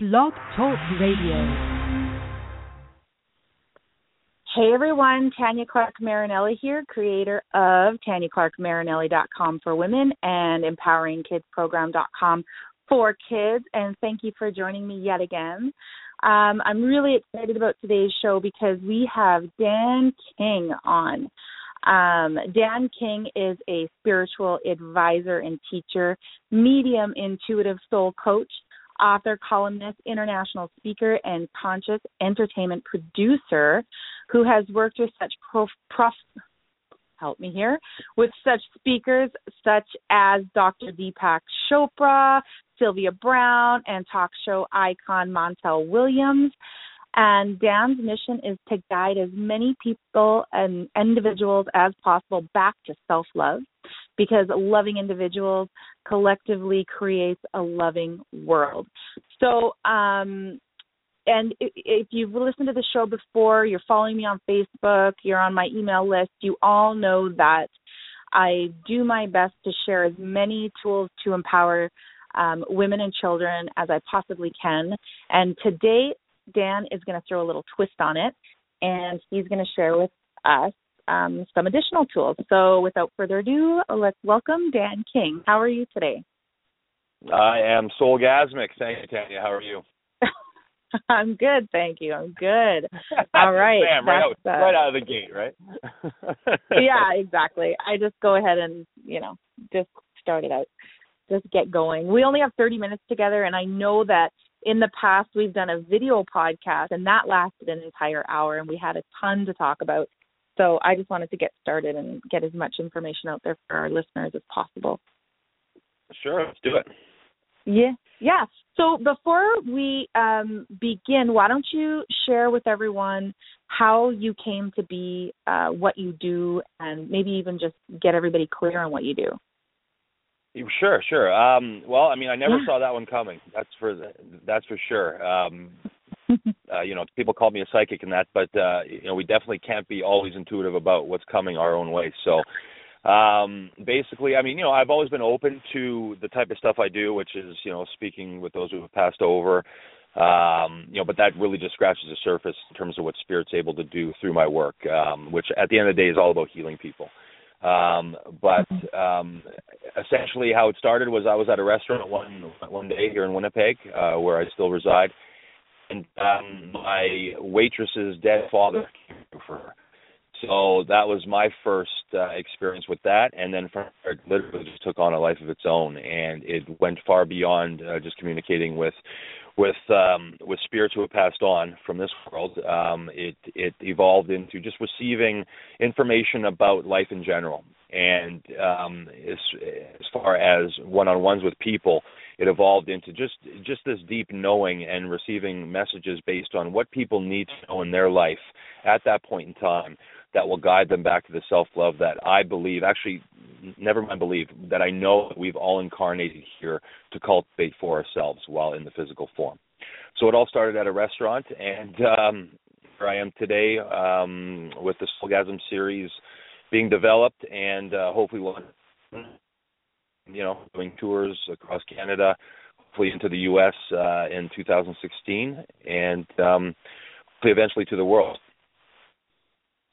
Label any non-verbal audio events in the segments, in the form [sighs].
Blog Talk Radio. Hey everyone, Tanya Clark Marinelli here, creator of TanyaClarkMarinelli.com for women and EmpoweringKidsProgram.com for kids. And thank you for joining me yet again. Um, I'm really excited about today's show because we have Dan King on. Um, Dan King is a spiritual advisor and teacher, medium intuitive soul coach, author, columnist, international speaker, and conscious entertainment producer who has worked with such prof, prof help me here with such speakers such as Dr. Deepak Chopra, Sylvia Browne, and talk show icon Montel Williams. And Dan's mission is to guide as many people and individuals as possible back to self love because loving individuals collectively creates a loving world. So, um, and if you've listened to the show before, you're following me on Facebook, you're on my email list, you all know that I do my best to share as many tools to empower um, women and children as I possibly can. And today, Dan is going to throw a little twist on it, and he's going to share with us um, some additional tools. So, without further ado, let's welcome Dan King. How are you today? I am soulgasmic. Thank you, Tanya. How are you? [laughs] I'm good, thank you. I'm good. [laughs] All right. Bam, right, out, uh, right out of the gate, right? [laughs] yeah, exactly. I just go ahead and, you know, just start it out. Just get going. We only have 30 minutes together, and I know that in the past we've done a video podcast, and that lasted an entire hour, and we had a ton to talk about. So I just wanted to get started and get as much information out there for our listeners as possible. Sure, let's do it. Yeah, yeah. So before we um, begin, why don't you share with everyone how you came to be, uh, what you do, and maybe even just get everybody clear on what you do. Sure, sure. Um, well, I mean, I never yeah. saw that one coming. That's for that's for sure. Um, [laughs] uh, you know, people call me a psychic and that, but uh, you know, we definitely can't be always intuitive about what's coming our own way. So, um, basically, I mean, you know, I've always been open to the type of stuff I do, which is, you know, speaking with those who have passed over. Um, you know, but that really just scratches the surface in terms of what spirit's able to do through my work, um, which at the end of the day is all about healing people. Um, but um, essentially, how it started was I was at a restaurant one one day here in Winnipeg, uh, where I still reside, and um, my waitress's dead father. So that was my first uh, experience with that, and then from there, it literally just took on a life of its own, and it went far beyond uh, just communicating with with um, with spirits who have passed on from this world. Um, it it evolved into just receiving information about life in general, and um, as as far as one-on-ones with people, it evolved into just just this deep knowing and receiving messages based on what people need to know in their life at that point in time that will guide them back to the self love that I believe, actually, never mind believe, that I know we've all incarnated here to cultivate for ourselves while in the physical form. So it all started at a restaurant, and um, here I am today um, with the Soulgasm series being developed, and uh, hopefully we'll, you know, doing tours across Canada, hopefully into the U.S. Uh, in 2016, and um, eventually to the world.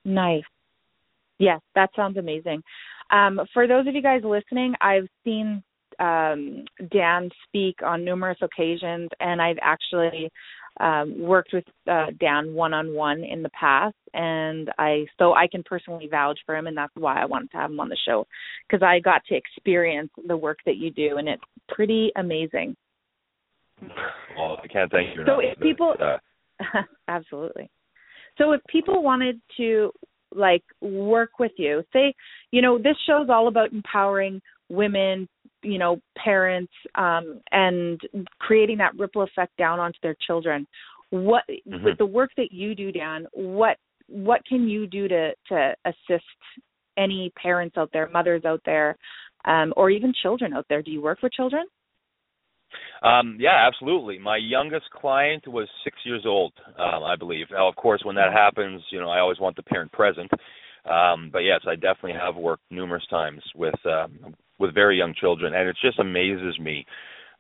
Nice. Yes, that sounds amazing. Um, for those of you guys listening, I've seen um, Dan speak on numerous occasions, and I've actually um, worked with uh, Dan one on one in the past, and I so I can personally vouch for him, and that's why I wanted to have him on the show because I got to experience the work that you do, and it's pretty amazing. Well, I can't thank you. So if people, uh, [laughs] absolutely. So if people wanted to like work with you, say, you know, this show's all about empowering women, you know, parents, um, and creating that ripple effect down onto their children. What mm-hmm. with the work that you do, Dan, what what can you do to to assist any parents out there, mothers out there, um, or even children out there? Do you work with children? Um, yeah, absolutely. My youngest client was six years old, um, I believe. Now, of course, when that happens, you know, I always want the parent present. Um, but yes, I definitely have worked numerous times with um, with very young children, and it just amazes me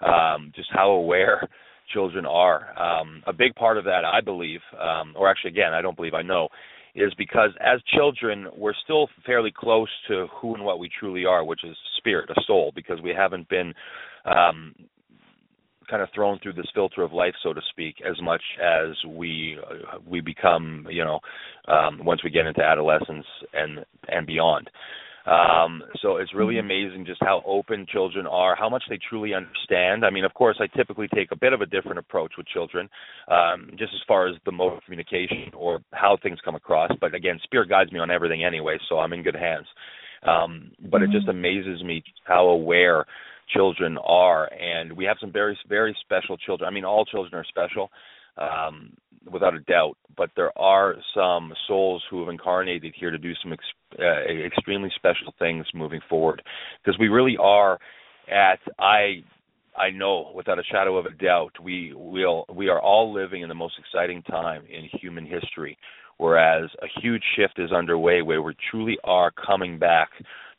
um, just how aware [laughs] children are. Um, a big part of that, I believe, um, or actually, again, I don't believe, I know, is because as children, we're still fairly close to who and what we truly are, which is spirit, a soul, because we haven't been um, kind of thrown through this filter of life, so to speak, as much as we uh, we become, you know, um, once we get into adolescence and and beyond. Um, so it's really mm-hmm. amazing just how open children are, how much they truly understand. I mean, of course, I typically take a bit of a different approach with children, um, just as far as the mode of communication or how things come across. But again, Spirit guides me on everything anyway, so I'm in good hands. Um, but mm-hmm. it just mm-hmm. amazes me how aware children are, and we have some very, very special children. I mean, all children are special. Um, without a doubt. But there are some souls who have incarnated here to do some ex- uh, extremely special things moving forward, because we really are at I I know without a shadow of a doubt we will we are all living in the most exciting time in human history whereas a huge shift is underway where we truly are coming back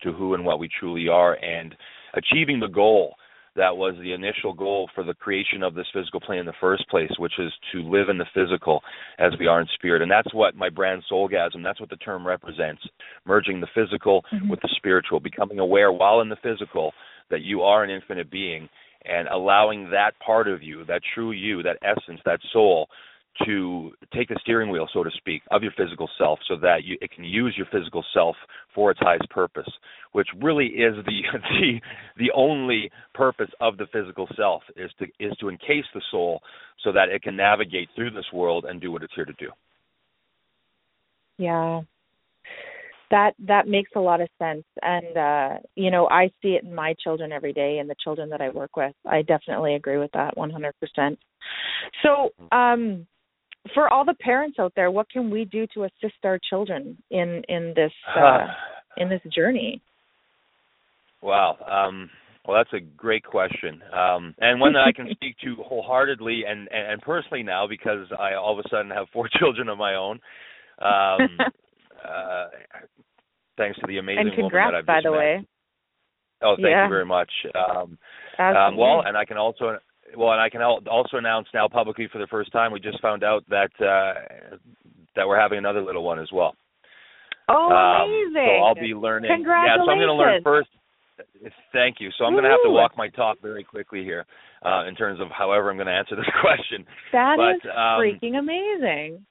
to who and what we truly are and achieving the goal that was the initial goal for the creation of this physical plane in the first place, which is to live in the physical as we are in spirit. And that's what my brand Soulgasm, that's what the term represents, merging the physical mm-hmm. with the spiritual, becoming aware while in the physical that you are an infinite being and allowing that part of you, that true you, that essence, that soul to take the steering wheel, so to speak, of your physical self, so that you, it can use your physical self for its highest purpose, which really is the [laughs] the the only purpose of the physical self is to is to encase the soul so that it can navigate through this world and do what it's here to do. Yeah. That that makes a lot of sense and uh you know I see it in my children every day and the children that I work with. I definitely agree with that 100%. So, um for all the parents out there, what can we do to assist our children in in this [sighs] uh, in this journey? Wow. Um, well, that's a great question, um, and one that I can [laughs] speak to wholeheartedly and, and personally now because I all of a sudden have four [laughs] children of my own. Um, [laughs] uh, thanks to the amazing and congrats, woman that I've by the met. way. Oh, thank yeah. you very much. Um, um, well, and I can also well, and I can also announce now publicly for the first time. We just found out that uh, that we're having another little one as well. Oh, um, amazing! So I'll be learning. Congratulations! Yeah, so I'm going to learn first. Thank you. So I'm going to have to walk my talk very quickly here, uh, in terms of however I'm going to answer this [laughs] question. That but, is um, freaking amazing.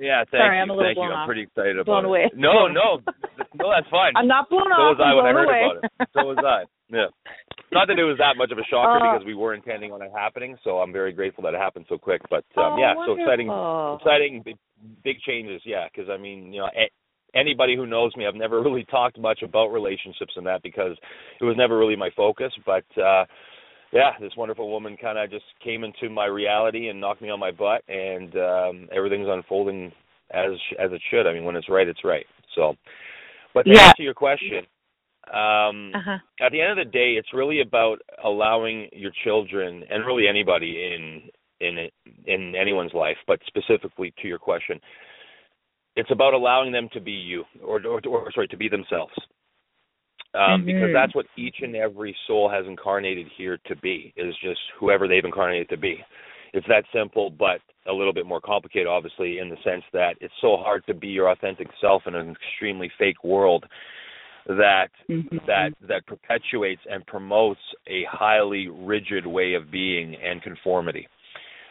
Yeah, thank Sorry, you. I'm a little thank blown you. off. I'm pretty excited about blown it. away. No, no, [laughs] no, that's fine. I'm not blown so off. was I I'm when I heard away. about it. So was I. [laughs] Yeah. Not that it was that much of a shocker uh, because we were intending on it happening, so I'm very grateful that it happened so quick. But um, oh, yeah, wonderful. so exciting, exciting, big, big changes. Yeah, because I mean, you know, a- anybody who knows me, I've never [laughs] really talked much about relationships and that because it was never really my focus. But uh, yeah, this wonderful woman kind of just came into my reality and knocked me on my butt, and um, everything's unfolding as as it should. I mean, when it's right, it's right. So, but to Yeah. answer your question, um, Uh-huh. at the end of the day, it's really about allowing your children and really anybody in in in anyone's life, but specifically to your question, it's about allowing them to be you, or or, or sorry, to be themselves. Um, Because Mhm. that's what each and every soul has incarnated here to be is just whoever they've incarnated to be. It's that simple, but a little bit more complicated, obviously, in the sense that it's so hard to be your authentic self in an extremely fake world that Mhm. that that perpetuates and promotes a highly rigid way of being and conformity,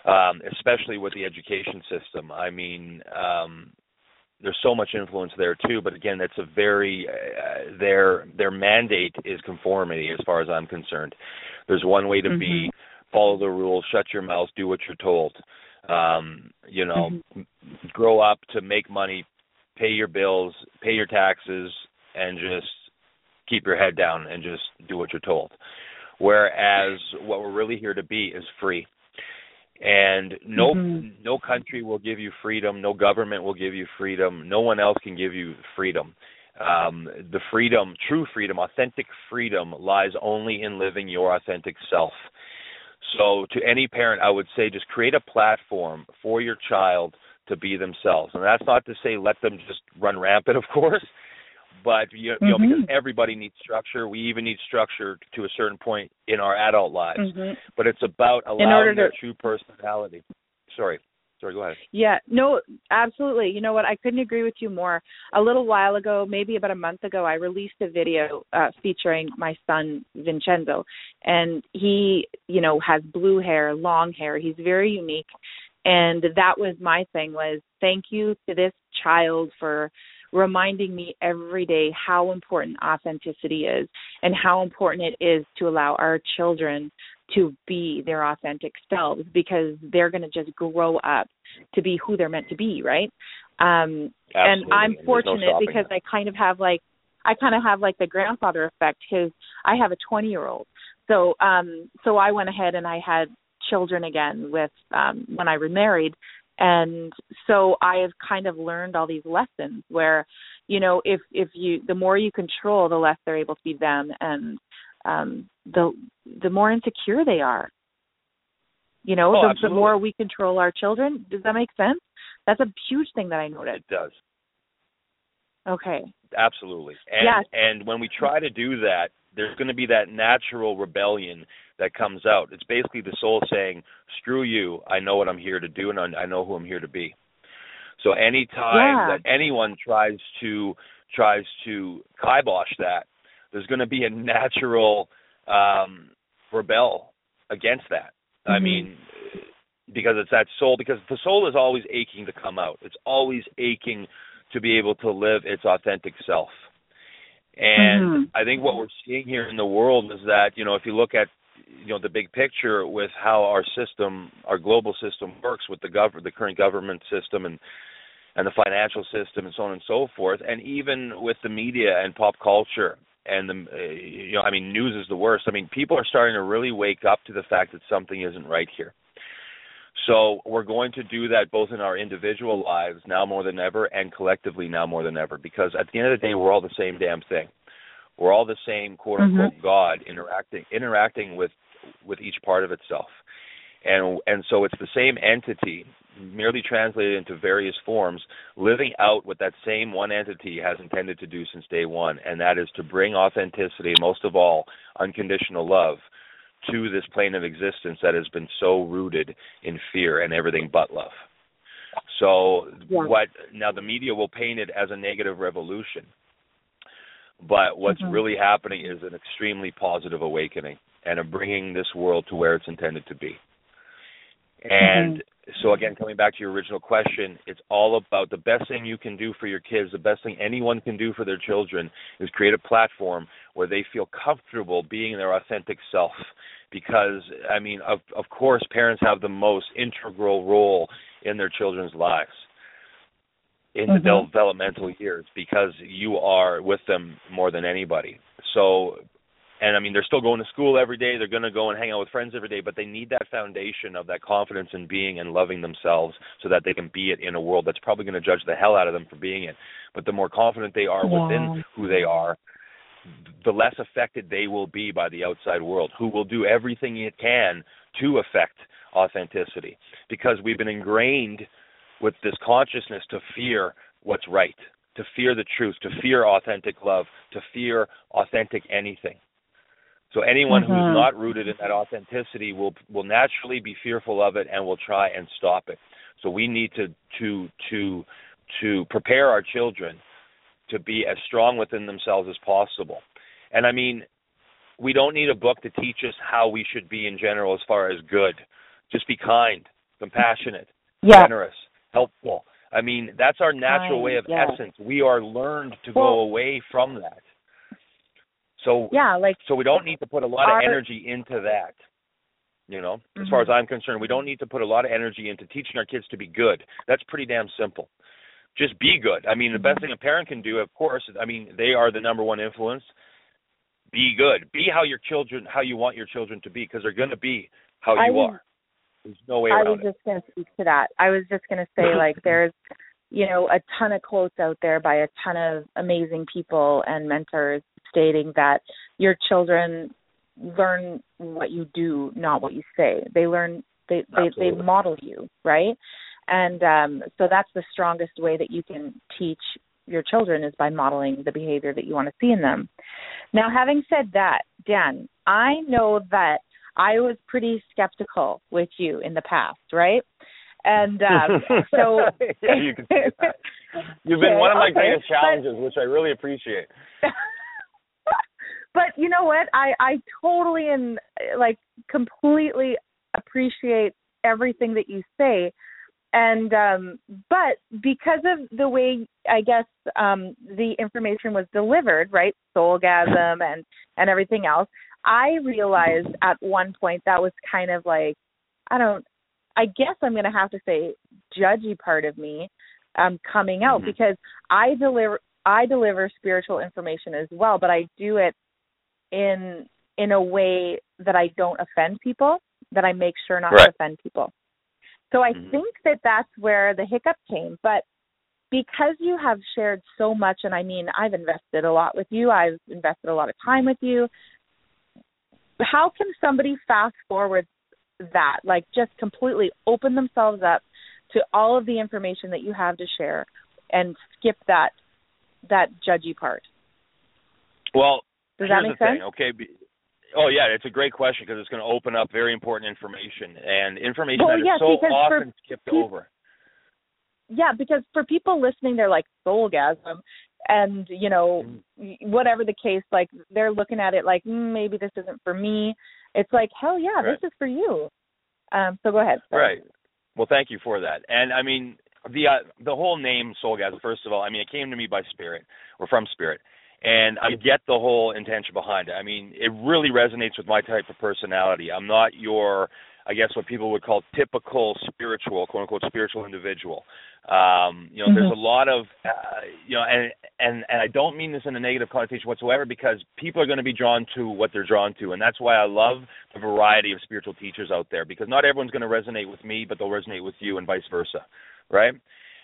um, especially with the education system. I mean, um, there's so much influence there too, but again, it's a very uh, their their mandate is conformity, as far as I'm concerned. There's one way to be: follow the rules, shut your mouth, do what you're told. Um, you know, grow up to make money, pay your bills, pay your taxes, and just keep your head down and just do what you're told. Whereas what we're really here to be is free. And no Mhm. no country will give you freedom, no government will give you freedom, no one else can give you freedom. Um, the freedom, true freedom, authentic freedom lies only in living your authentic self. So to any parent I would say just create a platform for your child to be themselves. And that's not to say let them just run rampant, [laughs] of course, but you, you mm-hmm. know because everybody needs structure. We even need structure to a certain point in our adult lives. Mm-hmm. But it's about allowing their true personality. Sorry. Sorry, go ahead. Yeah, no, absolutely. You know what? I couldn't agree with you more. A little while ago, maybe about a month ago, I released a video uh, featuring my son Vincenzo, and he, you know, has blue hair, long hair. He's very unique, and that was my thing was thank you to this child for reminding me every day how important authenticity is and how important it is to allow our children to be their authentic selves because they're going to just grow up to be who they're meant to be, right? Um and I'm fortunate no because that. I kind of have like I kind of have like the grandfather effect. His I have a 20 year old, so um so I went ahead and I had children again with um when I remarried, and so I have kind of learned all these lessons where you know if if you the more you control, the less they're able to be them, and um the the more insecure they are. You know oh, the, the more we control our children. Does that make sense? That's a huge thing that i noticed. It does. Okay. Absolutely. And yes. and when we try to do that there's going to be that natural rebellion that comes out it's basically the soul saying screw you i know what i'm here to do and i know who i'm here to be so anytime yeah. that anyone tries to tries to kibosh that there's going to be a natural um, rebel against that. Mm-hmm. I mean, because it's that soul. Because the soul is always aching to come out. It's always aching to be able to live its authentic self. And mm-hmm. I think what we're seeing here in the world is that you know if you look at you know the big picture with how our system, our global system works with the gov- the current government system and and the financial system and so on and so forth, and even with the media and pop culture and the uh, you know I mean news is the worst. I mean people are starting to really wake up to the fact that something isn't right here. So we're going to do that both in our individual lives now more than ever and collectively now more than ever because at the end of the day we're all the same damn thing. We're all the same quote unquote mm-hmm. God interacting interacting with with each part of itself. And and so it's the same entity merely translated into various forms, living out what that same one entity has intended to do since day one, and that is to bring authenticity, most of all, unconditional love, to this plane of existence that has been so rooted in fear and everything but love. So, yeah. what now the media will paint it as a negative revolution, but what's mm-hmm. really happening is an extremely positive awakening and a bringing this world to where it's intended to be. And mm-hmm. So again, coming back to your original question, it's all about the best thing you can do for your kids, the best thing anyone can do for their children is create a platform where they feel comfortable being their authentic self. Because I mean, of of course, parents have the most integral role in their children's lives in mm-hmm. the developmental years because you are with them more than anybody. So and I mean they're still going to school every day. They're going to go and hang out with friends every day, but they need that foundation of that confidence in being and loving themselves, so that they can be it in a world that's probably going to judge the hell out of them for being it. But the more confident they are yeah. within who they are, the less affected they will be by the outside world, who will do everything it can to affect authenticity, because we've been ingrained with this consciousness to fear what's right, to fear the truth, to fear authentic love, to fear authentic anything. So anyone mm-hmm. who's not rooted in that authenticity will will naturally be fearful of it and will try and stop it. So we need to to to to prepare our children to be as strong within themselves as possible. And I mean, we don't need a book to teach us how we should be in general as far as good. Just be kind, compassionate, yeah. generous, helpful. I mean, that's our natural kind, way of yeah. essence. We are learned to well, go away from that. So yeah, like so we don't need to put a lot our, of energy into that. You know, mm-hmm. as far as I'm concerned, we don't need to put a lot of energy into teaching our kids to be good. That's pretty damn simple. Just be good. I mean, the best mm-hmm. thing a parent can do, of course, I mean, they are the number one influence. Be good. Be how your children, how you want your children to be, because they're going to be how you was, are. There's no way I around was it. just going to speak to that. I was just going to say, [laughs] like, there's, you know, a ton of quotes out there by a ton of amazing people and mentors stating that your children learn what you do, not what you say. They learn they they, they model you, right? And um so that's the strongest way that you can teach your children is by modeling the behavior that you want to see in them. Now, having said that, Dan, I know that I was pretty skeptical with you in the past, right? And um, so [laughs] yeah, you can say that. You've been [laughs] Okay, one of my okay, greatest but- challenges, which I really appreciate. [laughs] but you know what? I I totally and like completely appreciate everything that you say. And um but because of the way I guess um the information was delivered, right? Soulgasm and and everything else, I realized at one point that was kind of like I don't I guess I'm going to have to say judgy part of me um coming out Mhm. because I deliver I deliver spiritual information as well, but I do it in in a way that I don't offend people, that I make sure not Right. to offend people. So I Mhm. think that that's where the hiccup came, but because you have shared so much and I mean I've invested a lot with you, I've invested a lot of time with you. How can somebody fast forward that? Like just completely open themselves up to all of the information that you have to share and skip that that judgy part. Well, Does that make sense? thing, okay? Oh yeah, it's a great question because it's going to open up very important information and information Well, that is so often skipped peop- over. Yeah, because for people listening, they're like soulgasm, and you know, Mm-hmm. whatever the case, like they're looking at it like mm, maybe this isn't for me. It's like hell yeah, Right. this is for you. Um, so go ahead. Sorry. Right. Well, thank you for that. And I mean, the uh, the whole name Soulgasm. First of all, I mean, it came to me by Spirit or from Spirit, and I get the whole intention behind it. I mean, it really resonates with my type of personality. I'm not your, I guess, what people would call typical spiritual, quote unquote, spiritual individual. Um, you know, there's a lot of, uh, you know, and and and I don't mean this in a negative connotation whatsoever because people are going to be drawn to what they're drawn to, and that's why I love the variety of spiritual teachers out there because not everyone's going to resonate with me, but they'll resonate with you, and vice versa, right?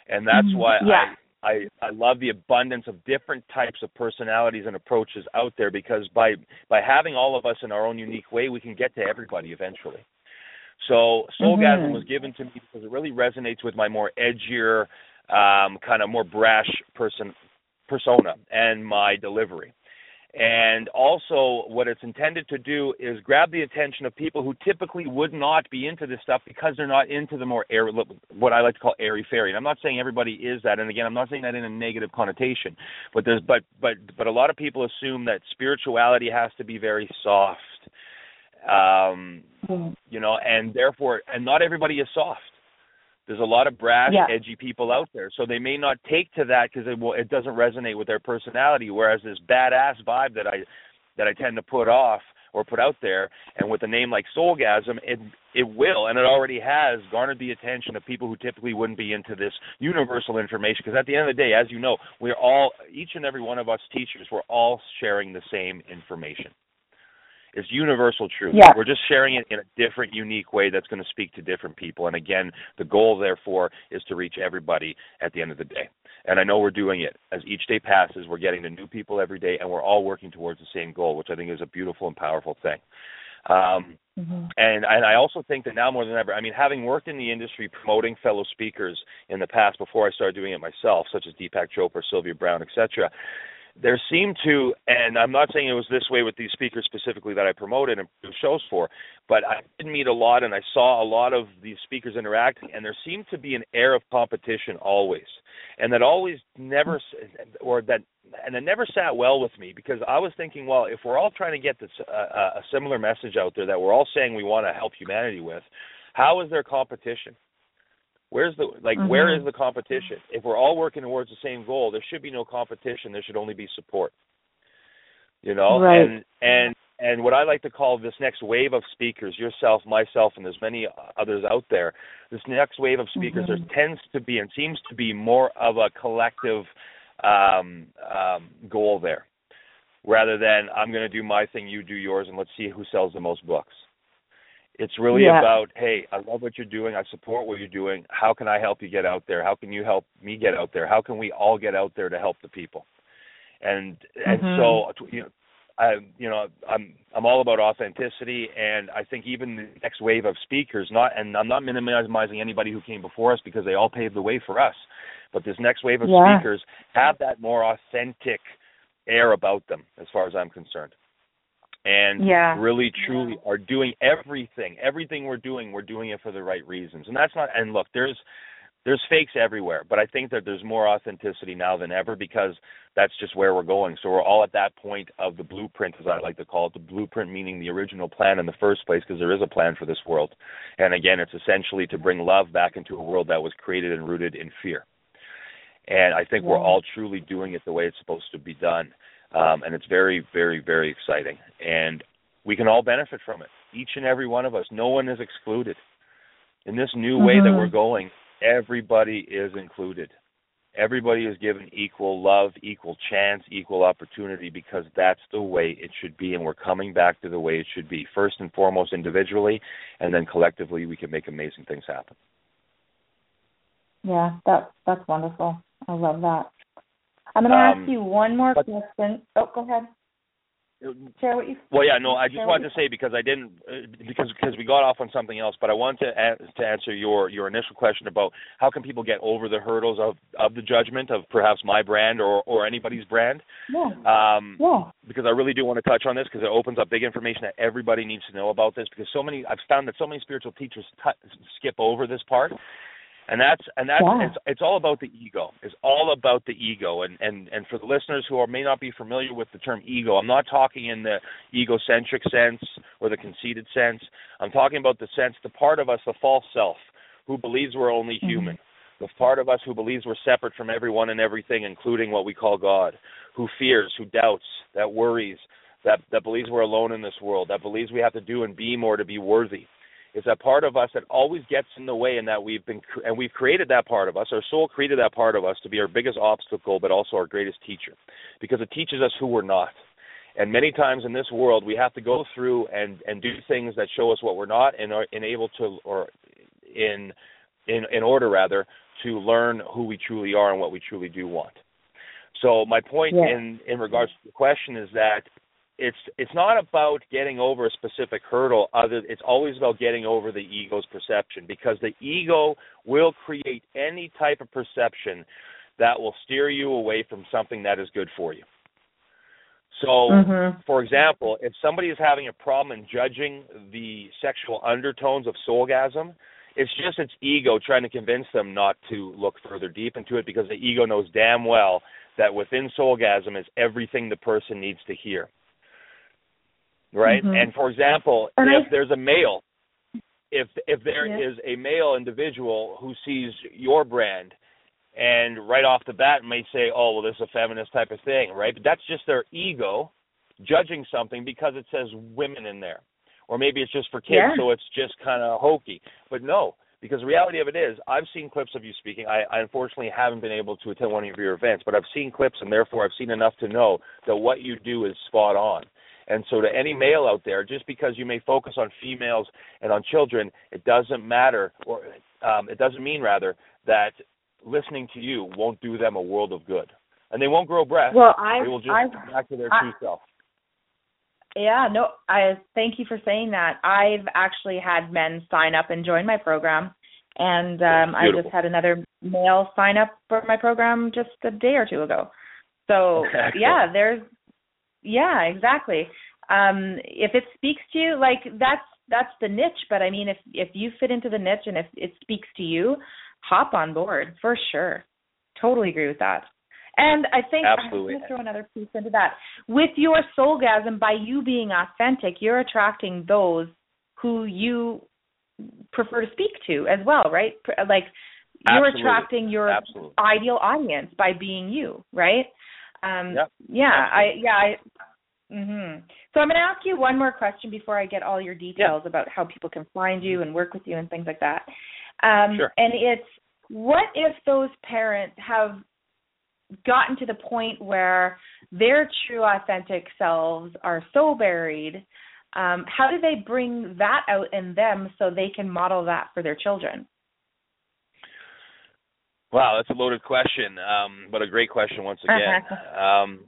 And that's Mhm. why Yeah. I I I love the abundance of different types of personalities and approaches out there because by by having all of us in our own unique way, we can get to everybody eventually. So Soulgasm Mhm. was given to me because it really resonates with my more edgier, um, kind of more brash person persona and my delivery. And also, what it's intended to do is grab the attention of people who typically would not be into this stuff because they're not into the more airy, what I like to call airy fairy. And I'm not saying everybody is that. And again, I'm not saying that in a negative connotation. But there's, but, but, but a lot of people assume that spirituality has to be very soft. Um, Mhm. you know, and therefore, and not everybody is soft. There's a lot of brash, Yeah. edgy people out there, so they may not take to that because it will, it doesn't resonate with their personality. Whereas this badass vibe that I that I tend to put off or put out there, and with a name like Soulgasm, it it will, and it already has garnered the attention of people who typically wouldn't be into this universal information. Because at the end of the day, as you know, we're all each and every one of us teachers, we're all sharing the same information. It's universal truth. Yeah. We're just sharing it in a different, unique way that's going to speak to different people. And again, the goal, therefore, is to reach everybody at the end of the day. And I know we're doing it. As each day passes, we're getting to new people every day, and we're all working towards the same goal, which I think is a beautiful and powerful thing. Um, Mhm. and and I also think that now more than ever, I mean, having worked in the industry promoting fellow speakers in the past before I started doing it myself, such as Deepak Chopra, Sylvia Browne, etc., there seemed to, and I'm not saying it was this way with these speakers specifically that I promoted and do shows for, but I did meet a lot and I saw a lot of these speakers interacting, and there seemed to be an air of competition always, and that always never, or that, and it never sat well with me because I was thinking, well, if we're all trying to get this uh, a similar message out there that we're all saying we want to help humanity with, how is there competition? Where's the like where Mhm. is the competition? If we're all working towards the same goal, there should be no competition. There should only be support. You know? Right. And and and what I like to call this next wave of speakers, yourself, myself, and there's many others out there. This next wave of speakers, Mhm. there tends to be and seems to be more of a collective um, um, goal there, rather than I'm going to do my thing, you do yours, and let's see who sells the most books. It's really Yeah. about, hey, I love what you're doing. I support what you're doing. How can I help you get out there? How can you help me get out there? How can we all get out there to help the people? And and Mhm. so you know, I you know I'm I'm all about authenticity, and I think even the next wave of speakers, not and I'm not minimizing anybody who came before us because they all paved the way for us, but this next wave of Yeah. speakers have that more authentic air about them, as far as I'm concerned, and Yeah. really truly are doing everything. Everything we're doing, we're doing it for the right reasons, and that's not. And look, there's there's fakes everywhere, but I think that there's more authenticity now than ever because that's just where we're going. So we're all at that point of the blueprint, as I like to call it, the blueprint meaning the original plan in the first place, because there is a plan for this world. And again, it's essentially to bring love back into a world that was created and rooted in fear. And I think we're all truly doing it the way it's supposed to be done. Um, and it's very, very, very exciting. And we can all benefit from it. Each and every one of us. No one is excluded. In this new way that we're going, everybody is included. Everybody is given equal love, equal chance, equal opportunity because that's the way it should be. And we're coming back to the way it should be. First and foremost, individually, and then collectively, we can make amazing things happen. Yeah, that that's wonderful. I love that. I'm going to Um, ask you one more but- question. Oh, go ahead. Share what you. Well, yeah, no, I just wanted to say because I didn't uh, because because we got off on something else, but I wanted to a- to answer your your initial question about how can people get over the hurdles of of the judgment of perhaps my brand or or anybody's brand. Yeah. Um, Yeah. because I really do want to touch on this because it opens up big information that everybody needs to know about this because so many I've found that so many spiritual teachers t- skip over this part. And that's and that's Yeah. it's it's all about the ego. It's all about the ego. And and and for the listeners who are may not be familiar with the term ego, I'm not talking in the egocentric sense or the conceited sense. I'm talking about the sense, the part of us, the false self, who believes we're only Mhm. human. The part of us who believes we're separate from everyone and everything, including what we call God, who fears, who doubts, that worries, that that believes we're alone in this world, that believes we have to do and be more to be worthy. Is that part of us that always gets in the way, and that we've been and we've created that part of us. Our soul created that part of us to be our biggest obstacle, but also our greatest teacher, because it teaches us who we're not. And many times in this world, we have to go through and and do things that show us what we're not, and are and able to or in in in order rather to learn who we truly are and what we truly do want. So my point Yeah. in in regards to the question is that it's it's not about getting over a specific hurdle other it's always about getting over the ego's perception because the ego will create any type of perception that will steer you away from something that is good for you. So Mhm. for example, if somebody is having a problem in judging the sexual undertones of soulgasm, it's just its ego trying to convince them not to look further deep into it because the ego knows damn well that within soulgasm is everything the person needs to hear. Right? Mhm. And for example, And if I- there's a male if if there Yeah. is a male individual who sees your brand and right off the bat may say, "Oh, well, this is a feminist type of thing," right? But that's just their ego judging something because it says women in there, or maybe it's just for kids, Yeah. so it's just kind of hokey. But no, because the reality of it is, I've seen clips of you speaking. I, I unfortunately haven't been able to attend one of your events, but I've seen clips, and therefore I've seen enough to know that what you do is spot on. And so, to any male out there, just because you may focus on females and on children, it doesn't matter, or um, it doesn't mean rather that listening to you won't do them a world of good, and they won't grow breath. Well, I they will just I come back to their I- true self. Yeah, no, I thank you for saying that. I've actually had men sign up and join my program, and um, I just had another male sign up for my program just a day or two ago. So [laughs] Excellent. yeah, there's yeah, exactly. Um, if it speaks to you, like that's that's the niche. But I mean, if if you fit into the niche and if it speaks to you, hop on board for sure. Totally agree with that. And I think Absolutely. I'm going to throw another piece into that. With your soulgasm, by you being authentic, you're attracting those who you prefer to speak to as well, right? Like you're Absolutely. attracting your Absolutely. ideal audience by being you, right? Um, Yep. Yeah, I yeah I. Mhm. So I'm going to ask you one more question before I get all your details about how people can find you and work with you and things like that. Um, Sure. And it's what if those parents have gotten to the point where their true authentic selves are so buried um, how do they bring that out in them so they can model that for their children Wow, that's a loaded question, um, but a great question once [laughs] again. um,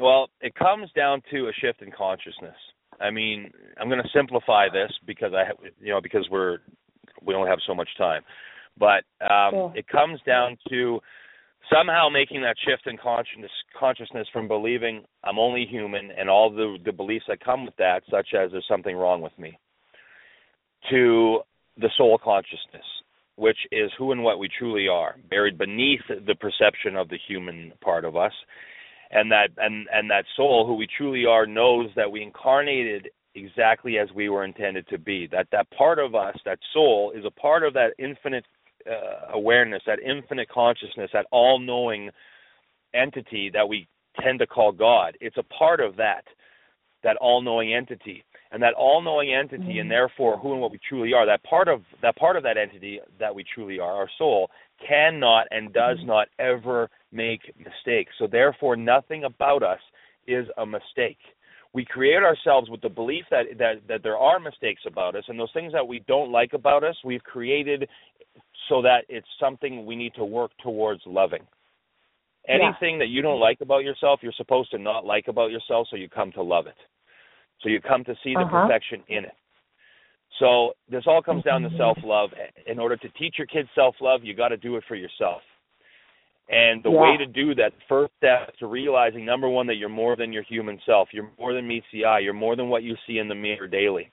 Well, it comes down to a shift in consciousness. I mean, I'm going to simplify this because I, you know, because we're we only have so much time, but um, it comes down to somehow making that shift in consciousness consciousness from believing I'm only human and all the the beliefs that come with that, such as there's something wrong with me, to the soul consciousness, which is who and what we truly are, buried beneath the perception of the human part of us. And that and and that soul, who we truly are, knows that we incarnated exactly as we were intended to be. That that part of us, that soul, is a part of that infinite uh, awareness, that infinite consciousness, that all-knowing entity that we tend to call God. It's a part of that, that all-knowing entity, and that all-knowing entity, Mhm. and therefore who and what we truly are. That part of that part of that entity that we truly are, our soul, cannot and does Mhm. not ever make mistakes. So therefore, nothing about us is a mistake. We create ourselves with the belief that, that that there are mistakes about us, and those things that we don't like about us, we've created so that it's something we need to work towards loving. Yeah. Anything that you don't like about yourself, you're supposed to not like about yourself, so you come to love it. So you come to see the Uh-huh. perfection in it. So this all comes down to Mhm. self love. In order to teach your kids self love, you got to do it for yourself. And the Yeah. way to do that, first step to realizing number one that you're more than your human self. You're more than meets the eye. You're more than what you see in the mirror daily.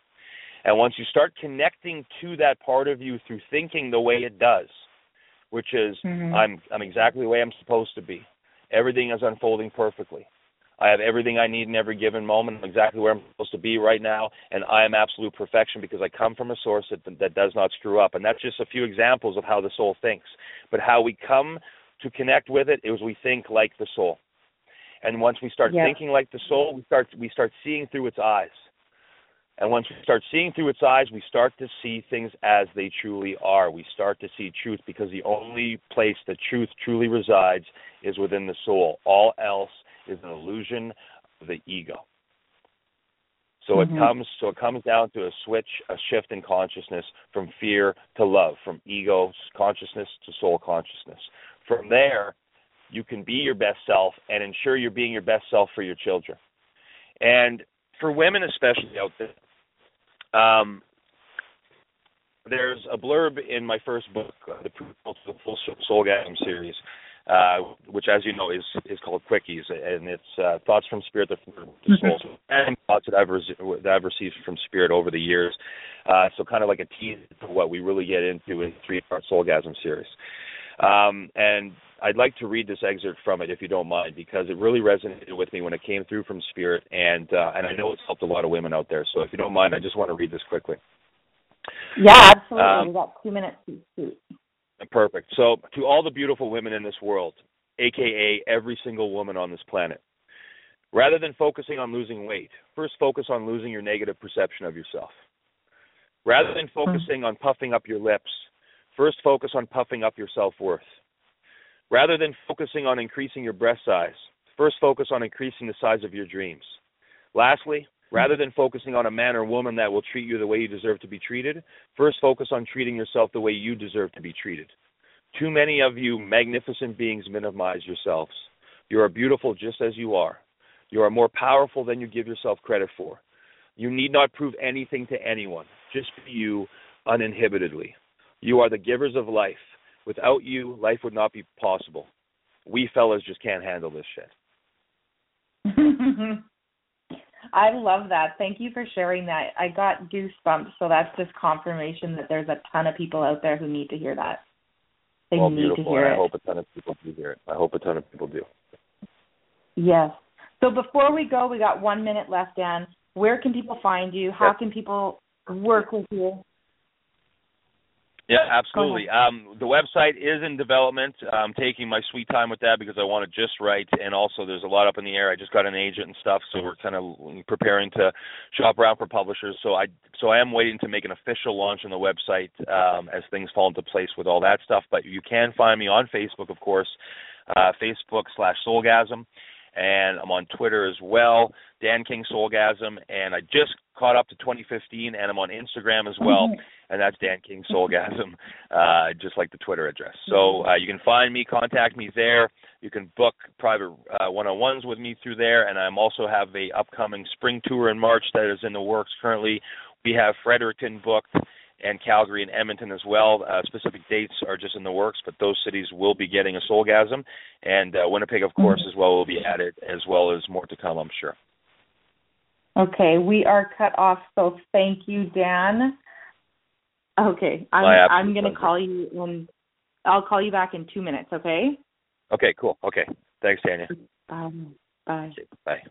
And once you start connecting to that part of you through thinking the way it does, which is Mhm. I'm I'm exactly the way I'm supposed to be. Everything is unfolding perfectly. I have everything I need in every given moment. I'm exactly where I'm supposed to be right now, and I am absolute perfection because I come from a source that that does not screw up. And that's just a few examples of how the soul thinks. But how we come to connect with it is we think like the soul. And once we start Yeah. thinking like the soul, we start we start seeing through its eyes. And once we start seeing through its eyes, we start to see things as they truly are. We start to see truth because the only place that truth truly resides is within the soul. All else is an illusion of the ego. So Mhm. it comes so it comes down to a switch, a shift in consciousness from fear to love, from ego consciousness to soul consciousness. From there, you can be your best self and ensure you're being your best self for your children. And for women especially out there, um, there's a blurb in my first book, uh, the Prequel to the Full Soulgasm series, uh, which, as you know, is is called Quickies, and it's uh, thoughts from spirit that flow to soul, and thoughts that I've re- that I've received from spirit over the years. Uh, so, kind of like a tease to what we really get into in the three-part Soulgasm series. Um, and I'd like to read this excerpt from it, if you don't mind, because it really resonated with me when it came through from spirit, and uh, and I know it's helped a lot of women out there. So, if you don't mind, I just want to read this quickly. Yeah, absolutely. Um, we got two minutes to speak. Perfect. So, to all the beautiful women in this world, aka every single woman on this planet, rather than focusing on losing weight, first focus on losing your negative perception of yourself. Rather than mm-hmm. focusing on puffing up your lips, first focus on puffing up your self worth. Rather than focusing on increasing your breast size, first focus on increasing the size of your dreams. Lastly, rather than focusing on a man or woman that will treat you the way you deserve to be treated, first focus on treating yourself the way you deserve to be treated. Too many of you magnificent beings minimize yourselves. You are beautiful just as you are. You are more powerful than you give yourself credit for. You need not prove anything to anyone. Just be you uninhibitedly. You are the givers of life. Without you, life would not be possible. We fellas just can't handle this shit. [laughs] I love that. Thank you for sharing that. I got goosebumps, so that's just confirmation that there's a ton of people out there who need to hear that. They well, need beautiful. to hear I it. hope a ton of people do hear it. I hope a ton of people do. Yes. So before we go, we got one minute left, Dan. Where can people find you? How Yep. can people work with you? Yeah, absolutely. Um, the website is in development. I'm taking my sweet time with that because I want it just right, and also there's a lot up in the air. I just got an agent and stuff, so we're kind of preparing to shop around for publishers. So I so I am waiting to make an official launch on the website um, as things fall into place with all that stuff. But you can find me on Facebook, of course, uh, Facebook slash Soulgasm, and I'm on Twitter as well, Dan King Soulgasm, and I just caught up to 2015, and I'm on Instagram as well. And that's Dan King Soulgasm, [laughs] uh, just like the Twitter address. So uh, you can find me, contact me there. You can book private uh, one-on-ones with me through there, and I'm also have a upcoming spring tour in March that is in the works currently. We have Fredericton booked and Calgary and Edmonton as well. Uh, specific dates are just in the works, but those cities will be getting a Soulgasm, and uh, Winnipeg, of course, as well will be added, as well as more to come, I'm sure. Okay, we are cut off, so thank you, Dan. Okay, I'm I'm going to call you and I'll call you back in two minutes. Okay. Okay. Cool. Okay. Thanks, Tanya. Bye. Bye. Bye.